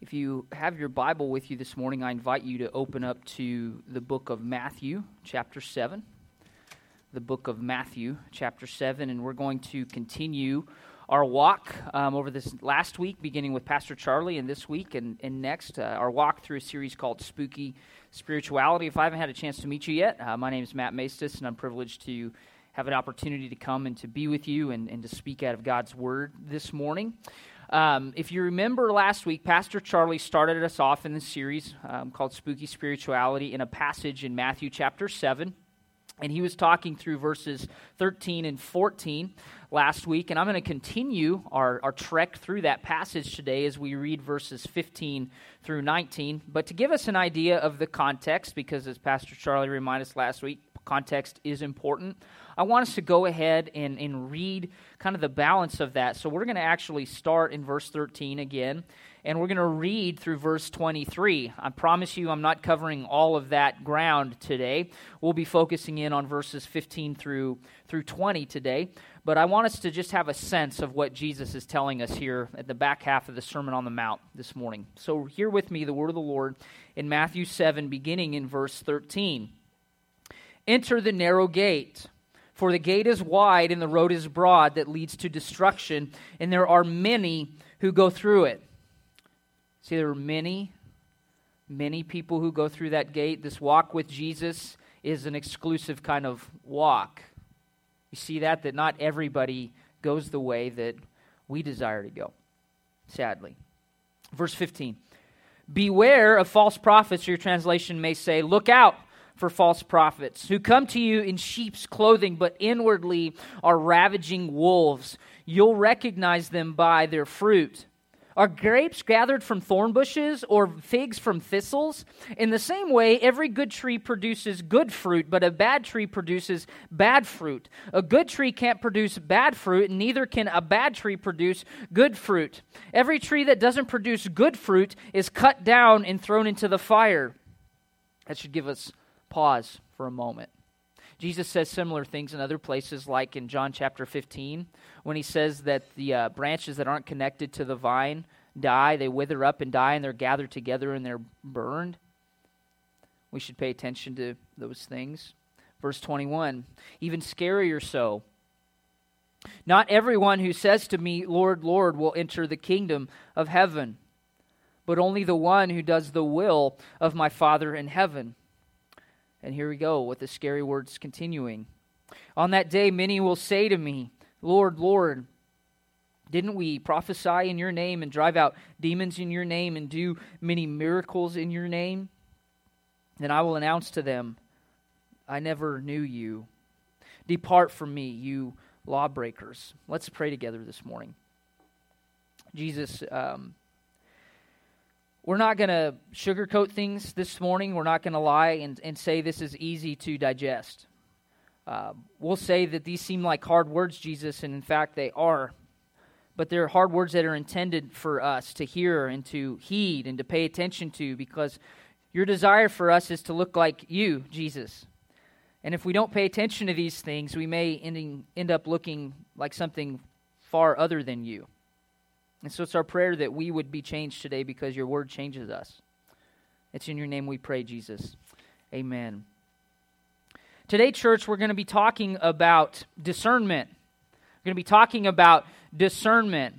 If you have your Bible with you this morning, I invite you to open up to the book of Matthew, chapter 7. The book of Matthew, chapter 7, and we're going to continue our walk um, over this last week, beginning with Pastor Charlie, and this week and, and next, uh, our walk through a series called Spooky Spirituality. If I haven't had a chance to meet you yet, uh, my name is Matt Maestas, and I'm privileged to have an opportunity to come and to be with you and, and to speak out of God's Word this morning. Um, if you remember last week, Pastor Charlie started us off in the series um, called Spooky Spirituality in a passage in Matthew chapter 7. And he was talking through verses 13 and 14 last week. And I'm going to continue our, our trek through that passage today as we read verses 15 through 19. But to give us an idea of the context, because as Pastor Charlie reminded us last week, context is important. I want us to go ahead and, and read kind of the balance of that. So we're going to actually start in verse 13 again, and we're going to read through verse 23. I promise you, I'm not covering all of that ground today. We'll be focusing in on verses 15 through, through 20 today. But I want us to just have a sense of what Jesus is telling us here at the back half of the Sermon on the Mount this morning. So, hear with me the word of the Lord in Matthew 7, beginning in verse 13. Enter the narrow gate. For the gate is wide and the road is broad that leads to destruction, and there are many who go through it. See, there are many, many people who go through that gate. This walk with Jesus is an exclusive kind of walk. You see that? That not everybody goes the way that we desire to go, sadly. Verse 15 Beware of false prophets, your translation may say, Look out for false prophets who come to you in sheep's clothing, but inwardly are ravaging wolves. You'll recognize them by their fruit. Are grapes gathered from thorn bushes or figs from thistles? In the same way, every good tree produces good fruit, but a bad tree produces bad fruit. A good tree can't produce bad fruit, and neither can a bad tree produce good fruit. Every tree that doesn't produce good fruit is cut down and thrown into the fire. That should give us pause for a moment. Jesus says similar things in other places, like in John chapter 15, when he says that the uh, branches that aren't connected to the vine die, they wither up and die, and they're gathered together and they're burned. We should pay attention to those things. Verse 21 Even scarier so. Not everyone who says to me, Lord, Lord, will enter the kingdom of heaven, but only the one who does the will of my Father in heaven. And here we go with the scary words continuing. On that day, many will say to me, Lord, Lord, didn't we prophesy in your name and drive out demons in your name and do many miracles in your name? Then I will announce to them, I never knew you. Depart from me, you lawbreakers. Let's pray together this morning. Jesus, um, we're not going to sugarcoat things this morning. We're not going to lie and, and say this is easy to digest. Uh, we'll say that these seem like hard words, Jesus, and in fact they are. But they're hard words that are intended for us to hear and to heed and to pay attention to because your desire for us is to look like you, Jesus. And if we don't pay attention to these things, we may ending, end up looking like something far other than you. And so it's our prayer that we would be changed today because your word changes us. It's in your name we pray, Jesus. Amen. Today, church, we're going to be talking about discernment. We're going to be talking about discernment.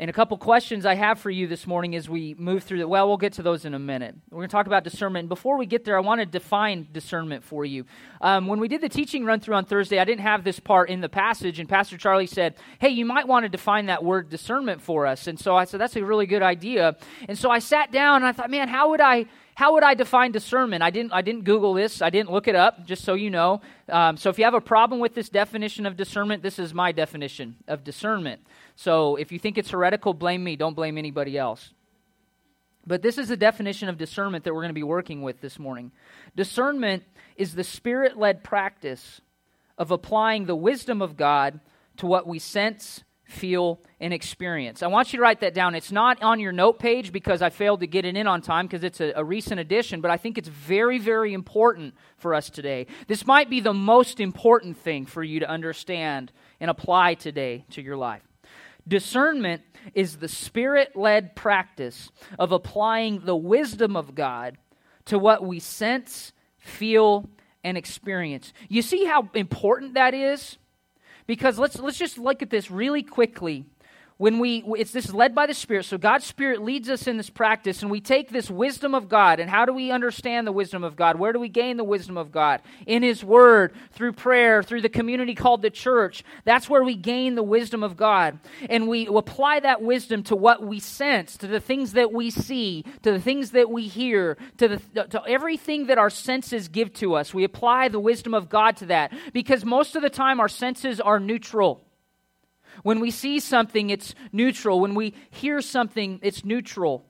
And a couple questions I have for you this morning as we move through that. Well, we'll get to those in a minute. We're going to talk about discernment. Before we get there, I want to define discernment for you. Um, when we did the teaching run through on Thursday, I didn't have this part in the passage, and Pastor Charlie said, Hey, you might want to define that word discernment for us. And so I said, That's a really good idea. And so I sat down and I thought, Man, how would I how would I define discernment? I didn't, I didn't Google this. I didn't look it up, just so you know. Um, so if you have a problem with this definition of discernment, this is my definition of discernment. So if you think it's heretical, blame me. Don't blame anybody else. But this is the definition of discernment that we're going to be working with this morning. Discernment is the spirit led practice of applying the wisdom of God to what we sense, feel, and experience. I want you to write that down. It's not on your note page because I failed to get it in on time because it's a, a, recent addition, but I think it's very, very important for us today. This might be the most important thing for you to understand and apply today to your life. Discernment is the spirit led practice of applying the wisdom of God to what we sense, feel, and experience. You see how important that is? Because let's, let's just look at this really quickly when we it's this is led by the spirit. So god's spirit leads us in this practice and we take this wisdom of god. And how do we understand the wisdom of god? Where do we gain the wisdom of god? In his word through prayer through the community called the church. That's where we gain the wisdom of god. And we apply that wisdom to what we sense to the things that we see to the things that we hear to the to everything that our senses give to us. We apply the wisdom of god to that. Because most of the time our senses are neutral when we see something, it's neutral. When we hear something, it's neutral.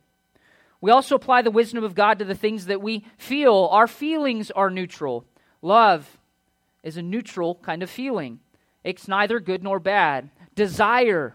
We also apply the wisdom of God to the things that we feel. Our feelings are neutral. Love is a neutral kind of feeling, it's neither good nor bad. Desire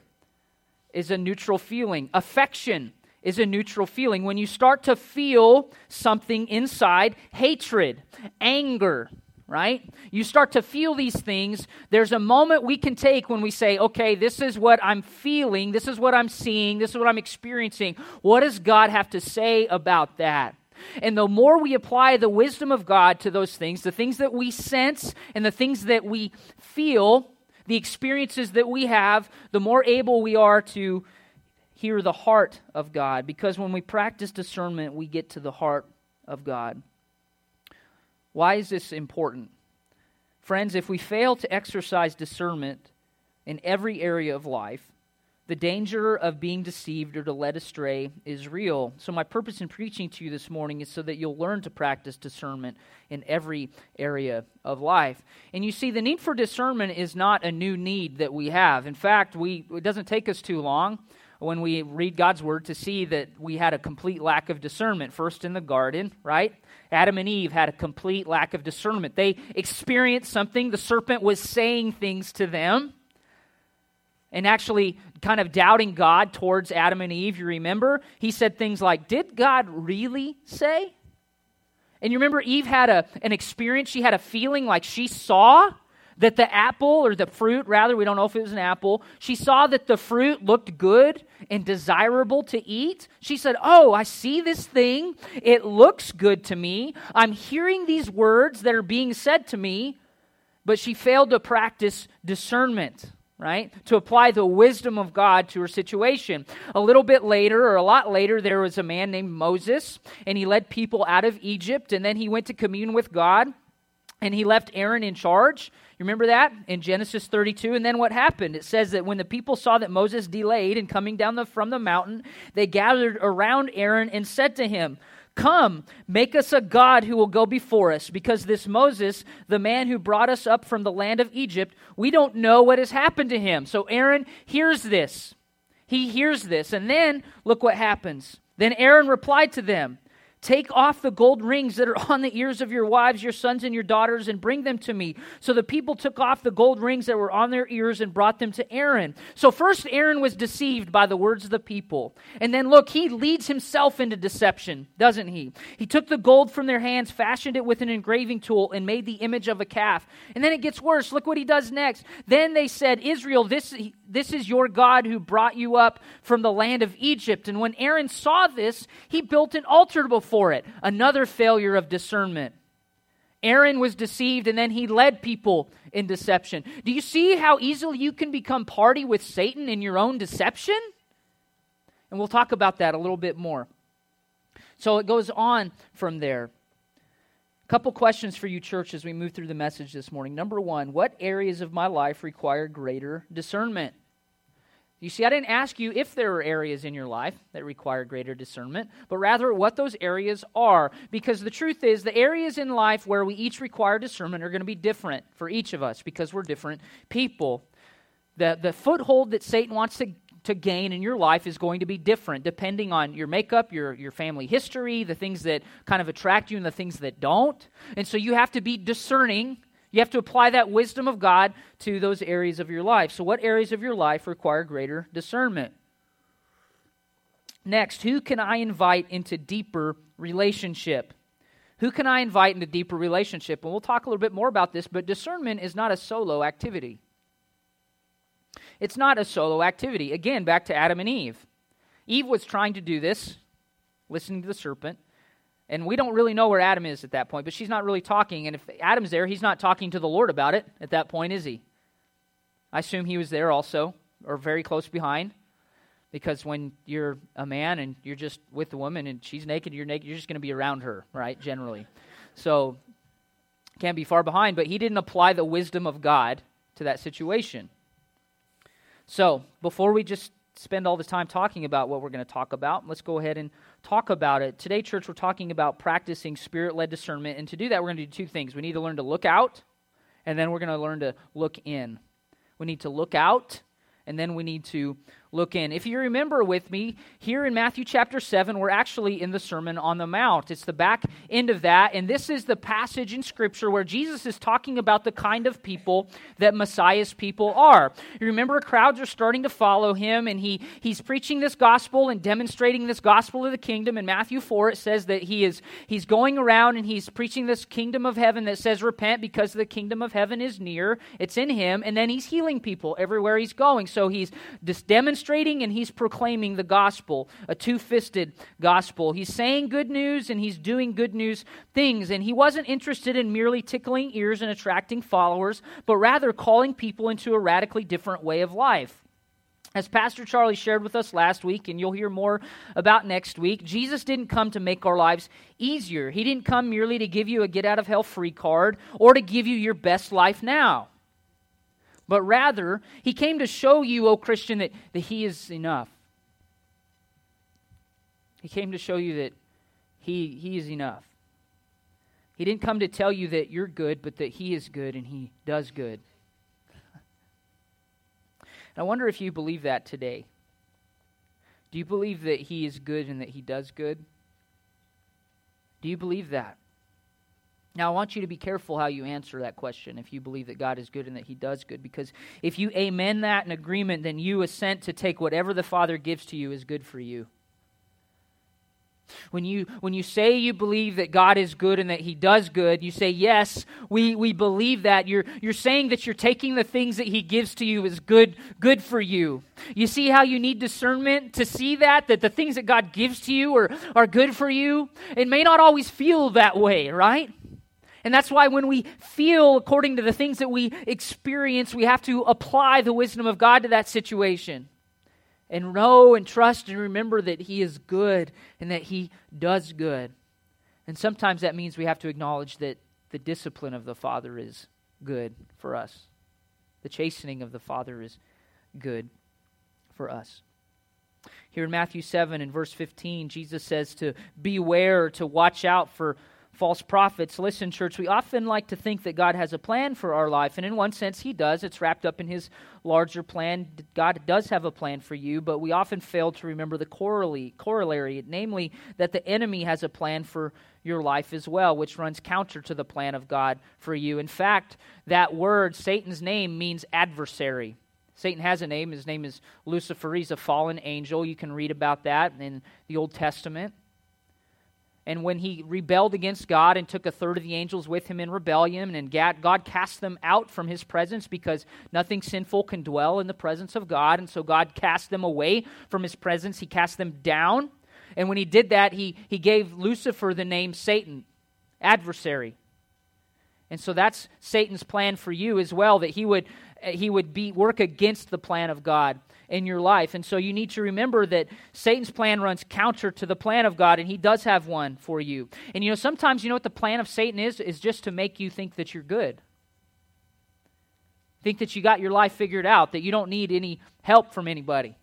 is a neutral feeling. Affection is a neutral feeling. When you start to feel something inside, hatred, anger, right? You start to feel these things. There's a moment we can take when we say, okay, this is what I'm feeling, this is what I'm seeing, this is what I'm experiencing. What does God have to say about that? And the more we apply the wisdom of God to those things, the things that we sense and the things that we feel, the experiences that we have, the more able we are to hear the heart of God. Because when we practice discernment, we get to the heart of God. Why is this important? Friends, if we fail to exercise discernment in every area of life, the danger of being deceived or to led astray is real. So, my purpose in preaching to you this morning is so that you'll learn to practice discernment in every area of life. And you see, the need for discernment is not a new need that we have. In fact, we, it doesn't take us too long when we read God's word to see that we had a complete lack of discernment. First in the garden, right? Adam and Eve had a complete lack of discernment. They experienced something, the serpent was saying things to them, and actually kind of doubting God towards Adam and Eve. You remember? He said things like, Did God really say? And you remember Eve had a, an experience, she had a feeling like she saw that the apple, or the fruit, rather, we don't know if it was an apple, she saw that the fruit looked good and desirable to eat. She said, Oh, I see this thing. It looks good to me. I'm hearing these words that are being said to me. But she failed to practice discernment right? To apply the wisdom of God to her situation. A little bit later, or a lot later, there was a man named Moses, and he led people out of Egypt, and then he went to commune with God, and he left Aaron in charge. You remember that in Genesis 32? And then what happened? It says that when the people saw that Moses delayed in coming down the, from the mountain, they gathered around Aaron and said to him, Come, make us a God who will go before us, because this Moses, the man who brought us up from the land of Egypt, we don't know what has happened to him. So Aaron hears this. He hears this. And then look what happens. Then Aaron replied to them, Take off the gold rings that are on the ears of your wives, your sons, and your daughters, and bring them to me. So the people took off the gold rings that were on their ears and brought them to Aaron. So first, Aaron was deceived by the words of the people. And then, look, he leads himself into deception, doesn't he? He took the gold from their hands, fashioned it with an engraving tool, and made the image of a calf. And then it gets worse. Look what he does next. Then they said, Israel, this, this is your God who brought you up from the land of Egypt. And when Aaron saw this, he built an altar before for it. Another failure of discernment. Aaron was deceived and then he led people in deception. Do you see how easily you can become party with Satan in your own deception? And we'll talk about that a little bit more. So it goes on from there. A couple questions for you, church, as we move through the message this morning. Number one, what areas of my life require greater discernment? You see, I didn't ask you if there are areas in your life that require greater discernment, but rather what those areas are. Because the truth is, the areas in life where we each require discernment are going to be different for each of us because we're different people. The, the foothold that Satan wants to, to gain in your life is going to be different depending on your makeup, your, your family history, the things that kind of attract you and the things that don't. And so you have to be discerning you have to apply that wisdom of God to those areas of your life. So, what areas of your life require greater discernment? Next, who can I invite into deeper relationship? Who can I invite into deeper relationship? And we'll talk a little bit more about this, but discernment is not a solo activity. It's not a solo activity. Again, back to Adam and Eve. Eve was trying to do this, listening to the serpent. And we don't really know where Adam is at that point, but she's not really talking. And if Adam's there, he's not talking to the Lord about it at that point, is he? I assume he was there also, or very close behind. Because when you're a man and you're just with the woman and she's naked, you're naked, you're just going to be around her, right? Generally. So, can't be far behind, but he didn't apply the wisdom of God to that situation. So, before we just spend all this time talking about what we're going to talk about, let's go ahead and talk about it. Today, church, we're talking about practicing spirit led discernment. And to do that, we're going to do two things. We need to learn to look out, and then we're going to learn to look in. We need to look out, and then we need to look in. If you remember with me, here in Matthew chapter 7, we're actually in the Sermon on the Mount. It's the back end of that, and this is the passage in Scripture where Jesus is talking about the kind of people that Messiah's people are. You remember, crowds are starting to follow him, and he, he's preaching this gospel and demonstrating this gospel of the kingdom. In Matthew 4, it says that he is he's going around and he's preaching this kingdom of heaven that says, Repent because the kingdom of heaven is near. It's in him, and then he's healing people everywhere he's going. So he's just demonstrating and he's proclaiming the gospel, a two fisted gospel. He's saying good news and he's doing good news things. And he wasn't interested in merely tickling ears and attracting followers, but rather calling people into a radically different way of life. As Pastor Charlie shared with us last week, and you'll hear more about next week, Jesus didn't come to make our lives easier. He didn't come merely to give you a get out of hell free card or to give you your best life now but rather, he came to show you, O Christian, that, that he is enough. He came to show you that he, he is enough. He didn't come to tell you that you're good, but that he is good and he does good. And I wonder if you believe that today. Do you believe that he is good and that he does good? Do you believe that? Now, I want you to be careful how you answer that question if you believe that God is good and that He does good, because if you amen that in agreement, then you assent to take whatever the Father gives to you is good for you. When you, when you say you believe that God is good and that He does good, you say, Yes, we, we believe that. You're, you're saying that you're taking the things that He gives to you as good, good for you. You see how you need discernment to see that, that the things that God gives to you are, are good for you? It may not always feel that way, right? And that's why when we feel according to the things that we experience, we have to apply the wisdom of God to that situation and know and trust and remember that He is good and that He does good. And sometimes that means we have to acknowledge that the discipline of the Father is good for us, the chastening of the Father is good for us. Here in Matthew 7 and verse 15, Jesus says to beware, to watch out for false prophets. Listen, church, we often like to think that God has a plan for our life, and in one sense, He does. It's wrapped up in His larger plan. God does have a plan for you, but we often fail to remember the corollary, namely, that the enemy has a plan for your life as well, which runs counter to the plan of God for you. In fact, that word, Satan's name, means adversary. Satan has a name. His name is Lucifer. He's a fallen angel. You can read about that in the Old Testament. And when he rebelled against God and took a third of the angels with him in rebellion, and God cast them out from his presence because nothing sinful can dwell in the presence of God. And so God cast them away from his presence. He cast them down. And when he did that, he, he gave Lucifer the name Satan, adversary. And so that's Satan's plan for you as well, that he would, uh, he would be, work against the plan of God in your life. And so you need to remember that Satan's plan runs counter to the plan of God, and he does have one for you. And you know, sometimes you know what the plan of Satan is? Is just to make you think that you're good. Think that you got your life figured out, that you don't need any help from anybody.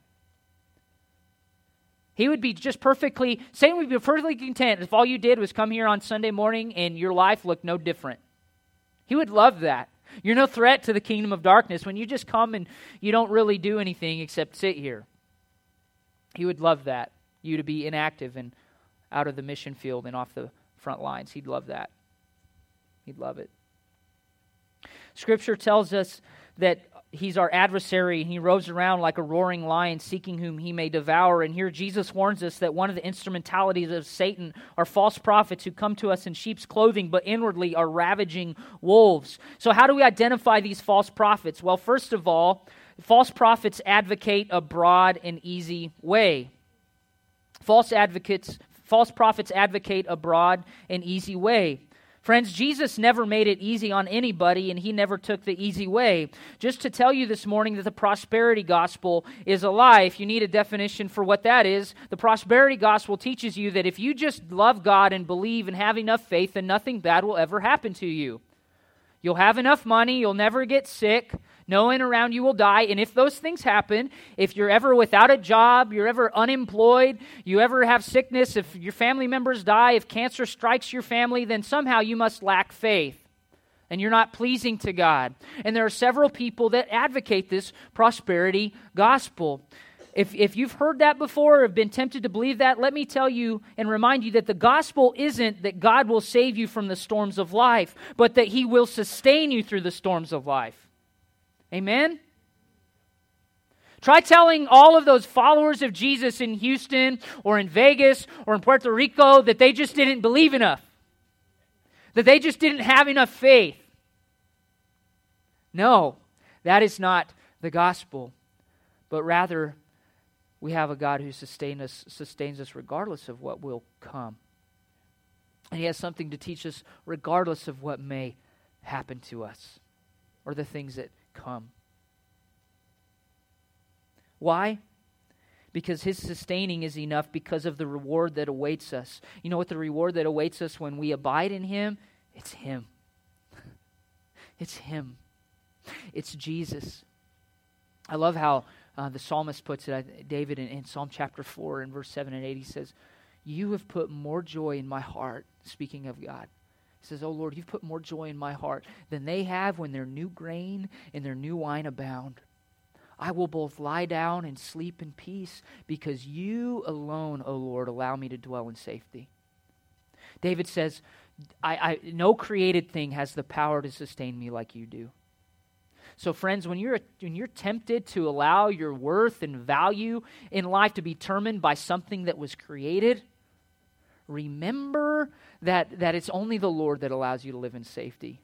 He would be just perfectly, Satan would be perfectly content if all you did was come here on Sunday morning and your life looked no different. He would love that. You're no threat to the kingdom of darkness when you just come and you don't really do anything except sit here. He would love that, you to be inactive and out of the mission field and off the front lines. He'd love that. He'd love it. Scripture tells us that he's our adversary and he roves around like a roaring lion seeking whom he may devour and here jesus warns us that one of the instrumentalities of satan are false prophets who come to us in sheep's clothing but inwardly are ravaging wolves so how do we identify these false prophets well first of all false prophets advocate a broad and easy way. False advocates, false prophets advocate a broad and easy way. Friends, Jesus never made it easy on anybody, and he never took the easy way. Just to tell you this morning that the prosperity gospel is a lie, if you need a definition for what that is, the prosperity gospel teaches you that if you just love God and believe and have enough faith, then nothing bad will ever happen to you. You'll have enough money, you'll never get sick, no one around you will die. And if those things happen, if you're ever without a job, you're ever unemployed, you ever have sickness, if your family members die, if cancer strikes your family, then somehow you must lack faith. And you're not pleasing to God. And there are several people that advocate this prosperity gospel. If, if you've heard that before or have been tempted to believe that, let me tell you and remind you that the gospel isn't that God will save you from the storms of life, but that He will sustain you through the storms of life. Amen? Try telling all of those followers of Jesus in Houston or in Vegas or in Puerto Rico that they just didn't believe enough, that they just didn't have enough faith. No, that is not the gospel, but rather we have a God who sustains us, sustains us regardless of what will come. And He has something to teach us regardless of what may happen to us or the things that come. Why? Because his sustaining is enough because of the reward that awaits us. You know what the reward that awaits us when we abide in him? It's him. It's him. It's Jesus. I love how uh, the psalmist puts it, David, in, in Psalm chapter 4, in verse 7 and 8. He says, You have put more joy in my heart, speaking of God, he says, Oh Lord, you've put more joy in my heart than they have when their new grain and their new wine abound. I will both lie down and sleep in peace because you alone, O Lord, allow me to dwell in safety. David says, I, I, no created thing has the power to sustain me like you do. So, friends, when you're, when you're tempted to allow your worth and value in life to be determined by something that was created, remember that, that it's only the Lord that allows you to live in safety.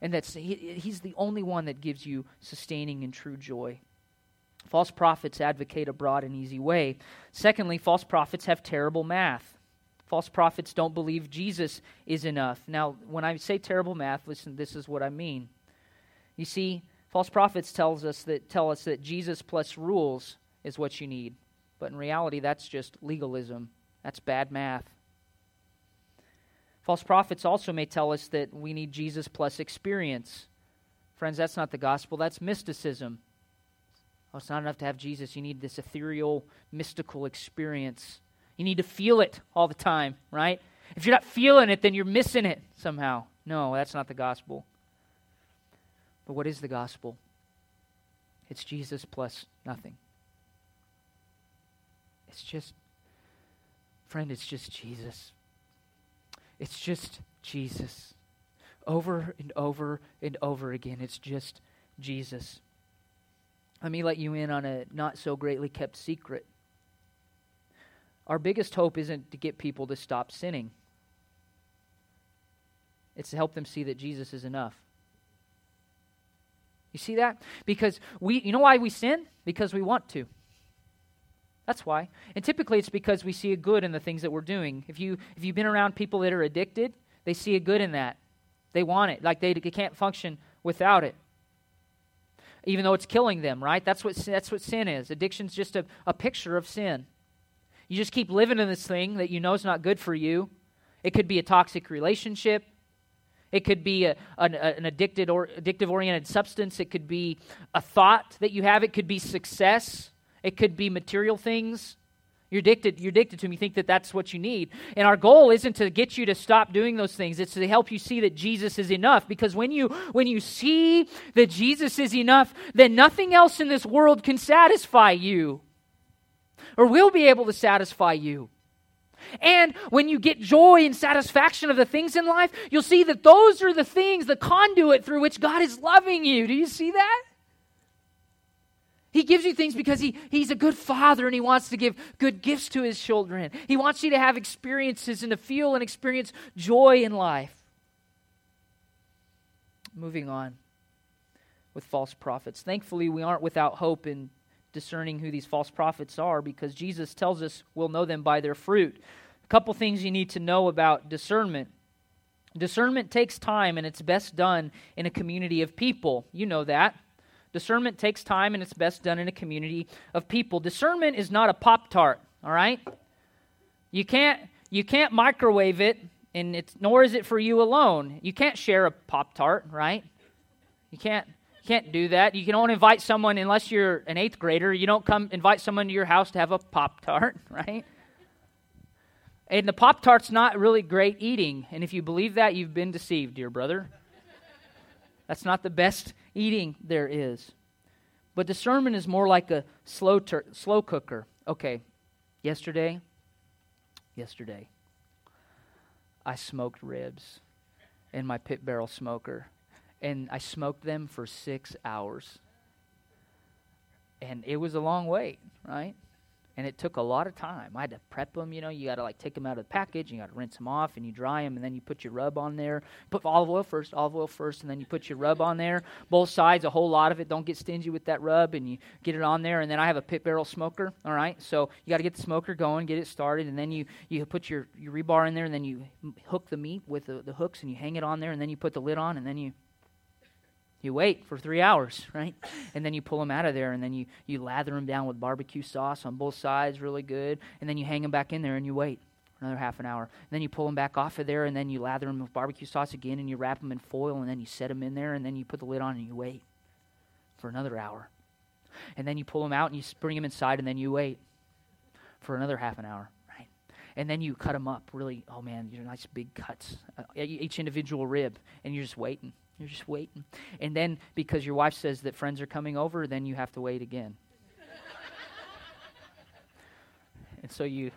And that he, He's the only one that gives you sustaining and true joy. False prophets advocate a broad and easy way. Secondly, false prophets have terrible math. False prophets don't believe Jesus is enough. Now, when I say terrible math, listen, this is what I mean. You see, false prophets tells us that tell us that Jesus plus rules is what you need. But in reality, that's just legalism. That's bad math. False prophets also may tell us that we need Jesus plus experience. Friends, that's not the gospel, that's mysticism. Oh, it's not enough to have Jesus. You need this ethereal, mystical experience. You need to feel it all the time, right? If you're not feeling it, then you're missing it somehow. No, that's not the gospel. But what is the gospel? It's Jesus plus nothing. It's just, friend, it's just Jesus. It's just Jesus. Over and over and over again, it's just Jesus. Let me let you in on a not so greatly kept secret. Our biggest hope isn't to get people to stop sinning, it's to help them see that Jesus is enough. You see that? Because we, you know why we sin? Because we want to. That's why. And typically it's because we see a good in the things that we're doing. If you if you've been around people that are addicted, they see a good in that. They want it. Like they, they can't function without it. Even though it's killing them, right? That's what that's what sin is. Addiction's just a, a picture of sin. You just keep living in this thing that you know is not good for you. It could be a toxic relationship. It could be a, an, an addicted or addictive oriented substance. It could be a thought that you have. It could be success. It could be material things. You're addicted, you're addicted to them. You think that that's what you need. And our goal isn't to get you to stop doing those things. It's to help you see that Jesus is enough. Because when you when you see that Jesus is enough, then nothing else in this world can satisfy you. Or will be able to satisfy you. And when you get joy and satisfaction of the things in life, you'll see that those are the things, the conduit through which God is loving you. Do you see that? He gives you things because he, he's a good father and he wants to give good gifts to his children. He wants you to have experiences and to feel and experience joy in life. Moving on. with false prophets. Thankfully, we aren't without hope in discerning who these false prophets are because Jesus tells us we'll know them by their fruit. A couple things you need to know about discernment. Discernment takes time and it's best done in a community of people. You know that. Discernment takes time and it's best done in a community of people. Discernment is not a Pop Tart, all right? You can't, you can't microwave it, and it's, nor is it for you alone. You can't share a Pop Tart, right? You can't, can't do that. You can only invite someone, unless you're an eighth grader, you don't come invite someone to your house to have a Pop Tart, right? And the Pop Tart's not really great eating. And if you believe that, you've been deceived, dear brother. That's not the best eating there is. But discernment is more like a slow, ter- slow cooker. Okay, yesterday, yesterday, I smoked ribs in my pit barrel smoker, and I smoked them for six hours. And it was a long wait, right? And it took a lot of time. I had to prep them. You know, you got to like take them out of the package. You got to rinse them off, and you dry them, and then you put your rub on there. Put olive oil first, olive oil first, and then you put your rub on there. Both sides, a whole lot of it. Don't get stingy with that rub, and you get it on there. And then I have a pit barrel smoker. All right, so you got to get the smoker going, get it started, and then you you put your your rebar in there, and then you hook the meat with the, the hooks, and you hang it on there, and then you put the lid on, and then you you wait for three hours, right? And then you pull them out of there, and then you, you lather them down with barbecue sauce on both sides, really good. And then you hang them back in there and you wait another half an hour. And then you pull them back off of there, and then you lather them with barbecue sauce again, and you wrap them in foil, and then you set them in there, and then you put the lid on and you wait for another hour. And then you pull them out and you bring them inside, and then you wait for another half an hour. right? And then you cut them up really, oh man, you're nice big cuts, uh, each individual rib, and you're just waiting. You're just waiting. And then because your wife says that friends are coming over, then you have to wait again. and so you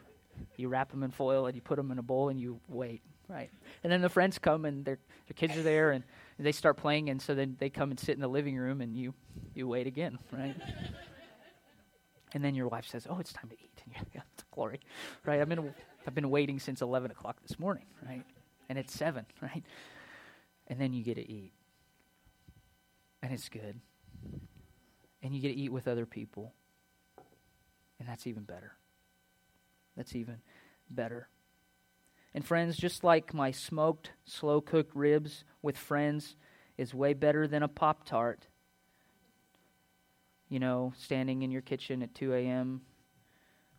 you wrap them in foil and you put them in a bowl and you wait, right? And then the friends come and their their kids are there and, they start playing and so then they come and sit in the living room and you you wait again, right? and then your wife says, "Oh, it's time to eat." And you're like, "Glory, right? I've been I've been waiting since eleven o'clock this morning, right? And it's seven, right?" And then you get to eat. And it's good. And you get to eat with other people. And that's even better. That's even better. And friends, just like my smoked, slow cooked ribs with friends is way better than a Pop Tart, you know, standing in your kitchen at 2 a.m.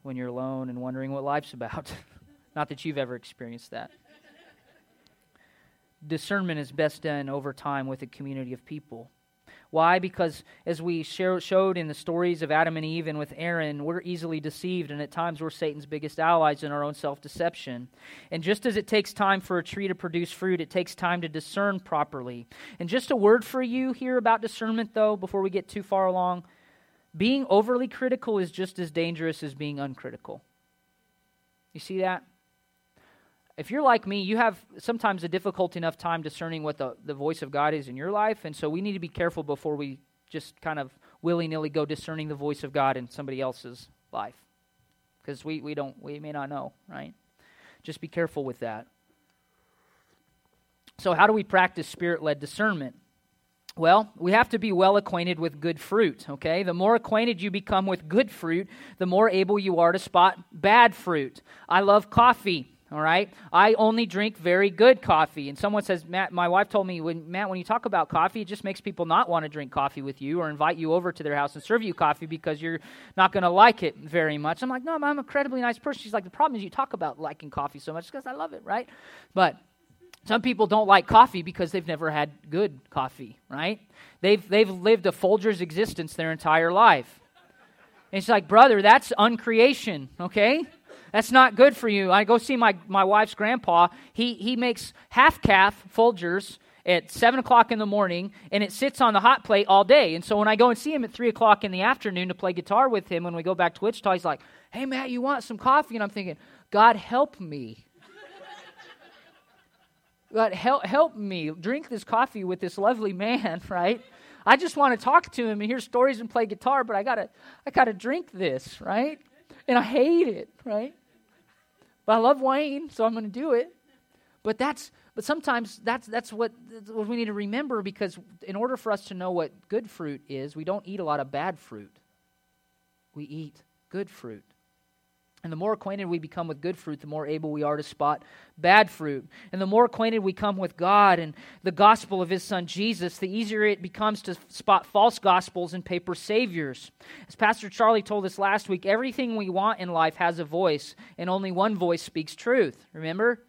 when you're alone and wondering what life's about. Not that you've ever experienced that discernment is best done over time with a community of people. Why? Because as we showed in the stories of Adam and Eve and with Aaron, we're easily deceived, and at times we're Satan's biggest allies in our own self deception. And just as it takes time for a tree to produce fruit, it takes time to discern properly. And just a word for you here about discernment, though, before we get too far along being overly critical is just as dangerous as being uncritical. You see that? If you're like me, you have sometimes a difficult enough time discerning what the, the voice of God is in your life. And so we need to be careful before we just kind of willy nilly go discerning the voice of God in somebody else's life. Because we, we don't, we may not know, right? Just be careful with that. So, how do we practice spirit led discernment? Well, we have to be well acquainted with good fruit, okay? The more acquainted you become with good fruit, the more able you are to spot bad fruit. I love coffee all right? I only drink very good coffee. And someone says matt my wife told me when matt when you talk about coffee it just makes people not want to drink coffee with you or invite you over to their house and serve you coffee because you're not going to like it very much. I'm like no i'm an incredibly nice person. She's like the problem is you talk about liking coffee so much because i love it right? But some people don't like coffee because they've never had good coffee right? They've, they've lived a folger's existence their entire life. And it's like brother that's uncreation okay that's not good for you. I go see my, my wife's grandpa. He, he makes half caff Folgers at 7 o'clock in the morning, and it sits on the hot plate all day. And so when I go and see him at 3 o'clock in the afternoon to play guitar with him, when we go back to Wichita, he's like, hey, Matt, you want some coffee? And I'm thinking, God, help me. God, help, help me drink this coffee with this lovely man, right? I just want to talk to him and hear stories and play guitar, but I gotta, I gotta drink this, right? And I hate it, right? But I love Wayne, so I'm going to do it. But that's But sometimes that's, that's what, that's what we need to remember because in order for us to know what good fruit is, we don't eat a lot of bad fruit. We eat good fruit. And the more acquainted we become with good fruit, the more able we are to spot bad fruit. And the more acquainted we come with God and the gospel of His Son Jesus, the easier it becomes to spot false gospels and paper saviors. As Pastor Charlie told us last week, everything we want in life has a voice, and only one voice speaks truth. Remember?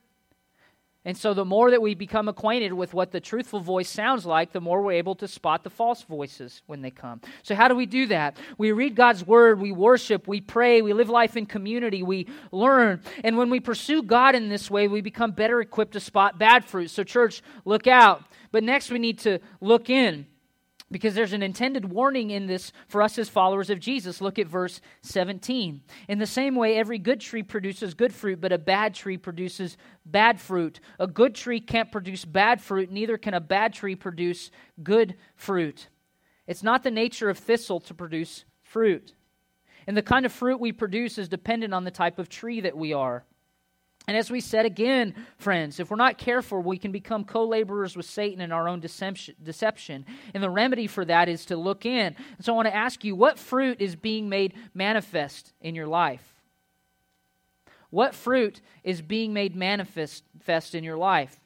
And so, the more that we become acquainted with what the truthful voice sounds like, the more we're able to spot the false voices when they come. So, how do we do that? We read God's word, we worship, we pray, we live life in community, we learn. And when we pursue God in this way, we become better equipped to spot bad fruit. So, church, look out. But next, we need to look in because there's an intended warning in this for us as followers of Jesus. Look at verse 17. In the same way, every good tree produces good fruit, but a bad tree produces bad fruit. A good tree can't produce bad fruit, neither can a bad tree produce good fruit. It's not the nature of thistle to produce fruit. And the kind of fruit we produce is dependent on the type of tree that we are. And as we said again, friends, if we're not careful, we can become co laborers with Satan in our own deception. And the remedy for that is to look in. And so I want to ask you what fruit is being made manifest in your life? What fruit is being made manifest in your life?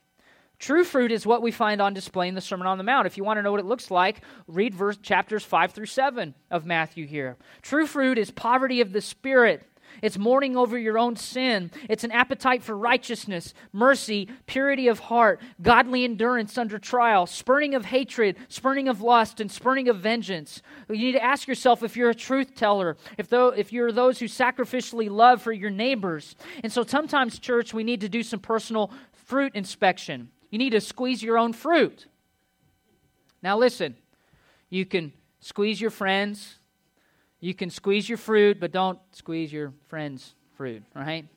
True fruit is what we find on display in the Sermon on the Mount. If you want to know what it looks like, read verse, chapters 5 through 7 of Matthew here. True fruit is poverty of the Spirit it's mourning over your own sin. It's an appetite for righteousness, mercy, purity of heart, godly endurance under trial, spurning of hatred, spurning of lust, and spurning of vengeance. You need to ask yourself if you're a truth teller, if, though, if you're those who sacrificially love for your neighbors. And so sometimes, church, we need to do some personal fruit inspection. You need to squeeze your own fruit. Now, listen, you can squeeze your friends, you can squeeze your fruit, but don't squeeze your friend's fruit, right?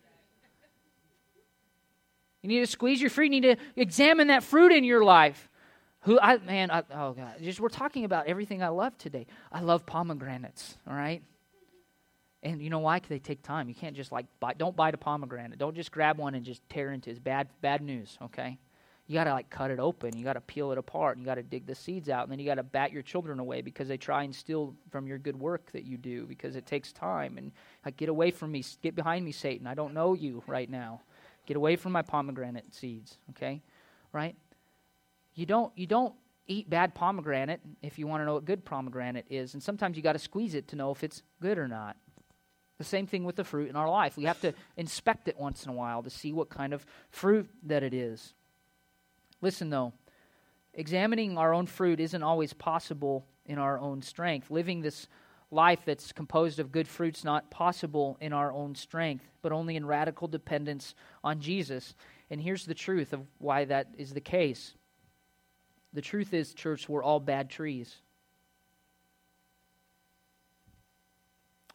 You need to squeeze your fruit. You need to examine that fruit in your life. Who I man, I, oh god, just we're talking about everything I love today. I love pomegranates, all right? And you know why? Because they take time. You can't just like don't bite a pomegranate. Don't just grab one and just tear into it. It's Bad bad news, okay? You got to like cut it open. You got to peel it apart. And you got to dig the seeds out. And then you got to bat your children away because they try and steal from your good work that you do because it takes time. And like, get away from me. Get behind me, Satan. I don't know you right now. Get away from my pomegranate seeds. Okay, right? You don't. You don't eat bad pomegranate if you want to know what good pomegranate is. And sometimes you got to squeeze it to know if it's good or not. The same thing with the fruit in our life. We have to inspect it once in a while to see what kind of fruit that it is. Listen, though, examining our own fruit isn't always possible in our own strength. Living this life that's composed of good fruits not possible in our own strength, but only in radical dependence on Jesus. And here's the truth of why that is the case. The truth is, church, we're all bad trees.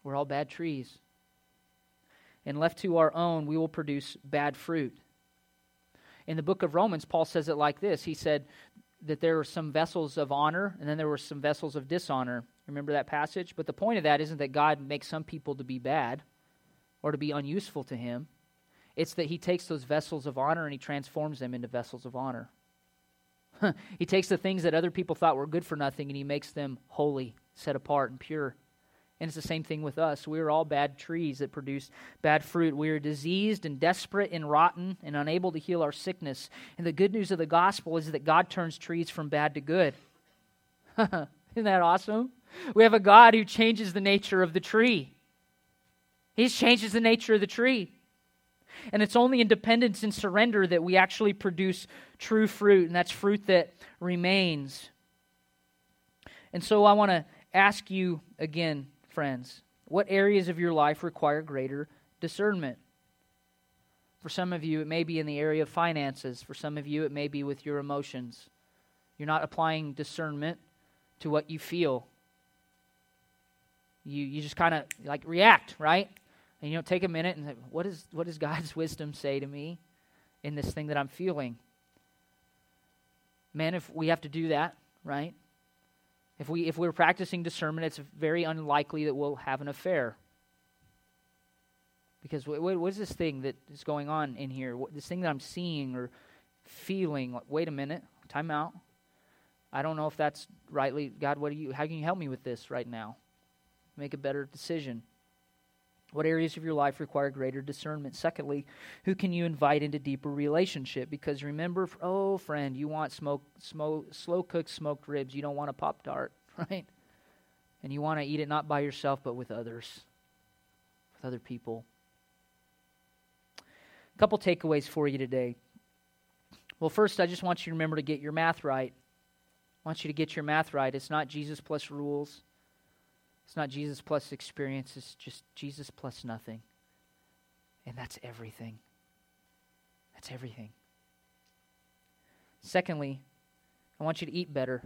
We're all bad trees. And left to our own, we will produce bad fruit. In the book of Romans, Paul says it like this He said that there were some vessels of honor, and then there were some vessels of dishonor. Remember that passage? But the point of that isn't that God makes some people to be bad or to be unuseful to Him. It's that He takes those vessels of honor and He transforms them into vessels of honor. he takes the things that other people thought were good for nothing and He makes them holy, set apart, and pure. And it's the same thing with us. We are all bad trees that produce bad fruit. We are diseased and desperate and rotten and unable to heal our sickness. And the good news of the gospel is that God turns trees from bad to good. Isn't that awesome? We have a God who changes the nature of the tree. He changes the nature of the tree. And it's only in dependence and surrender that we actually produce true fruit, and that's fruit that remains. And so I want to ask you again friends? What areas of your life require greater discernment? For some of you, it may be in the area of finances. For some of you, it may be with your emotions. You're not applying discernment to what you feel. You, you just kind of like react, right? And you know, take a minute and say, what, is, what does God's wisdom say to me in this thing that I'm feeling? Man, if we have to do that, right? If, we, if we're practicing discernment, it's very unlikely that we'll have an affair. Because what, what is this thing that is going on in here? What, this thing that I'm seeing, or feeling like, wait a minute, time out. I don't know if that's rightly, God, what do you, how can you help me with this right now? Make a better decision. What areas of your life require greater discernment? Secondly, who can you invite into deeper relationship? Because remember, oh friend, you want smoke, smoke slow cooked smoked ribs. You don't want a pop tart, right? And you want to eat it not by yourself, but with others, with other people. A couple takeaways for you today. Well, first, I just want you to remember to get your math right. I want you to get your math right. It's not Jesus plus rules. It's not Jesus plus experience. It's just Jesus plus nothing. And that's everything. That's everything. Secondly, I want you to eat better.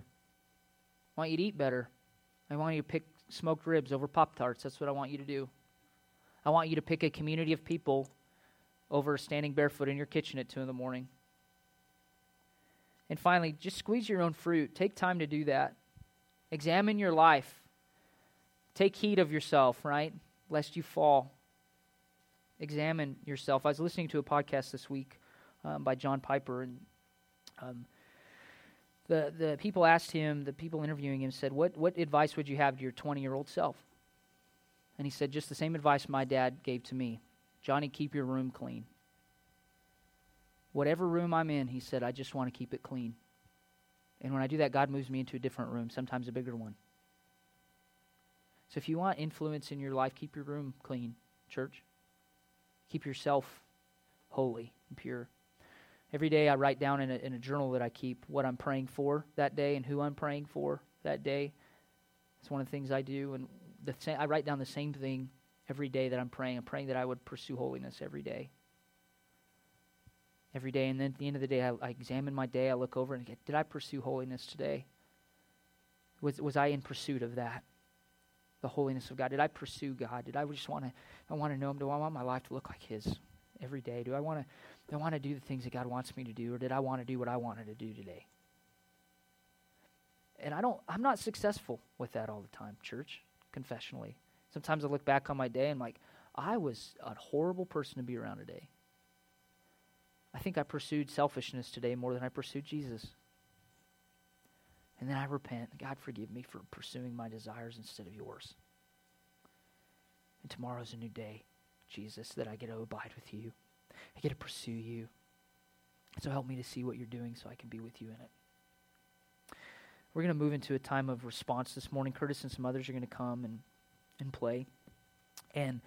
I want you to eat better. I want you to pick smoked ribs over Pop Tarts. That's what I want you to do. I want you to pick a community of people over standing barefoot in your kitchen at 2 in the morning. And finally, just squeeze your own fruit. Take time to do that. Examine your life. Take heed of yourself, right? Lest you fall. Examine yourself. I was listening to a podcast this week um, by John Piper, and um, the, the people asked him, the people interviewing him said, what, what advice would you have to your 20 year old self? And he said, Just the same advice my dad gave to me Johnny, keep your room clean. Whatever room I'm in, he said, I just want to keep it clean. And when I do that, God moves me into a different room, sometimes a bigger one. So if you want influence in your life, keep your room clean, church. Keep yourself holy and pure. Every day I write down in a, in a journal that I keep what I'm praying for that day and who I'm praying for that day. It's one of the things I do. And the I write down the same thing every day that I'm praying. I'm praying that I would pursue holiness every day every day. And then at the end of the day, I, I examine my day. I look over and get, did I pursue holiness today? Was, was I in pursuit of that? The holiness of God. Did I pursue God? Did I just want to? I want to know Him. Do I want my life to look like His every day? Do I want to? Do I want to do the things that God wants me to do, or did I want to do what I wanted to do today? And I don't. I'm not successful with that all the time, church. Confessionally, sometimes I look back on my day and I'm like, I was a horrible person to be around today. I think I pursued selfishness today more than I pursued Jesus. And then I repent. God, forgive me for pursuing my desires instead of yours. And tomorrow's a new day, Jesus, that I get to abide with you. I get to pursue you. So help me to see what you're doing so I can be with you in it. We're going to move into a time of response this morning. Curtis and some others are going to come and, and play. And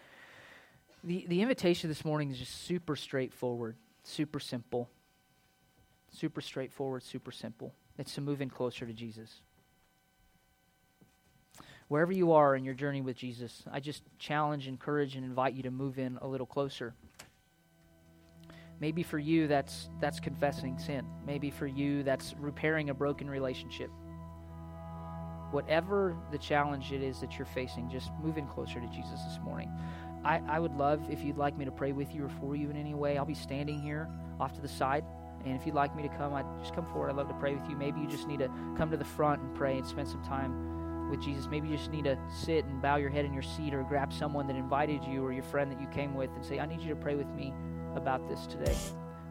the, the invitation this morning is just super straightforward. Super simple. Super straightforward, super simple. It's to move in closer to Jesus. Wherever you are in your journey with Jesus, I just challenge, encourage, and invite you to move in a little closer. Maybe for you, that's, that's confessing sin. Maybe for you, that's repairing a broken relationship. Whatever the challenge it is that you're facing, just move in closer to Jesus this morning. I, I would love if you'd like me to pray with you or for you in any way. I'll be standing here off to the side. And if you'd like me to come, I'd just come forward. I'd love to pray with you. Maybe you just need to come to the front and pray and spend some time with Jesus. Maybe you just need to sit and bow your head in your seat or grab someone that invited you or your friend that you came with and say, I need you to pray with me about this today.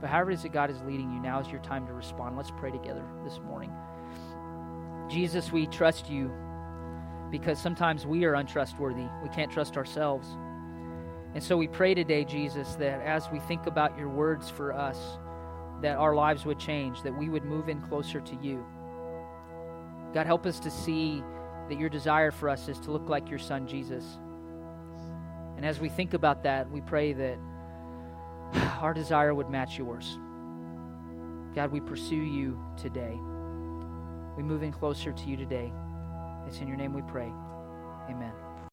But however it is that God is leading you, now is your time to respond. Let's pray together this morning. Jesus, we trust you because sometimes we are untrustworthy. We can't trust ourselves. And so we pray today, Jesus, that as we think about your words for us, that our lives would change, that we would move in closer to you. God, help us to see that your desire for us is to look like your son, Jesus. And as we think about that, we pray that our desire would match yours. God, we pursue you today. We move in closer to you today. It's in your name we pray. Amen.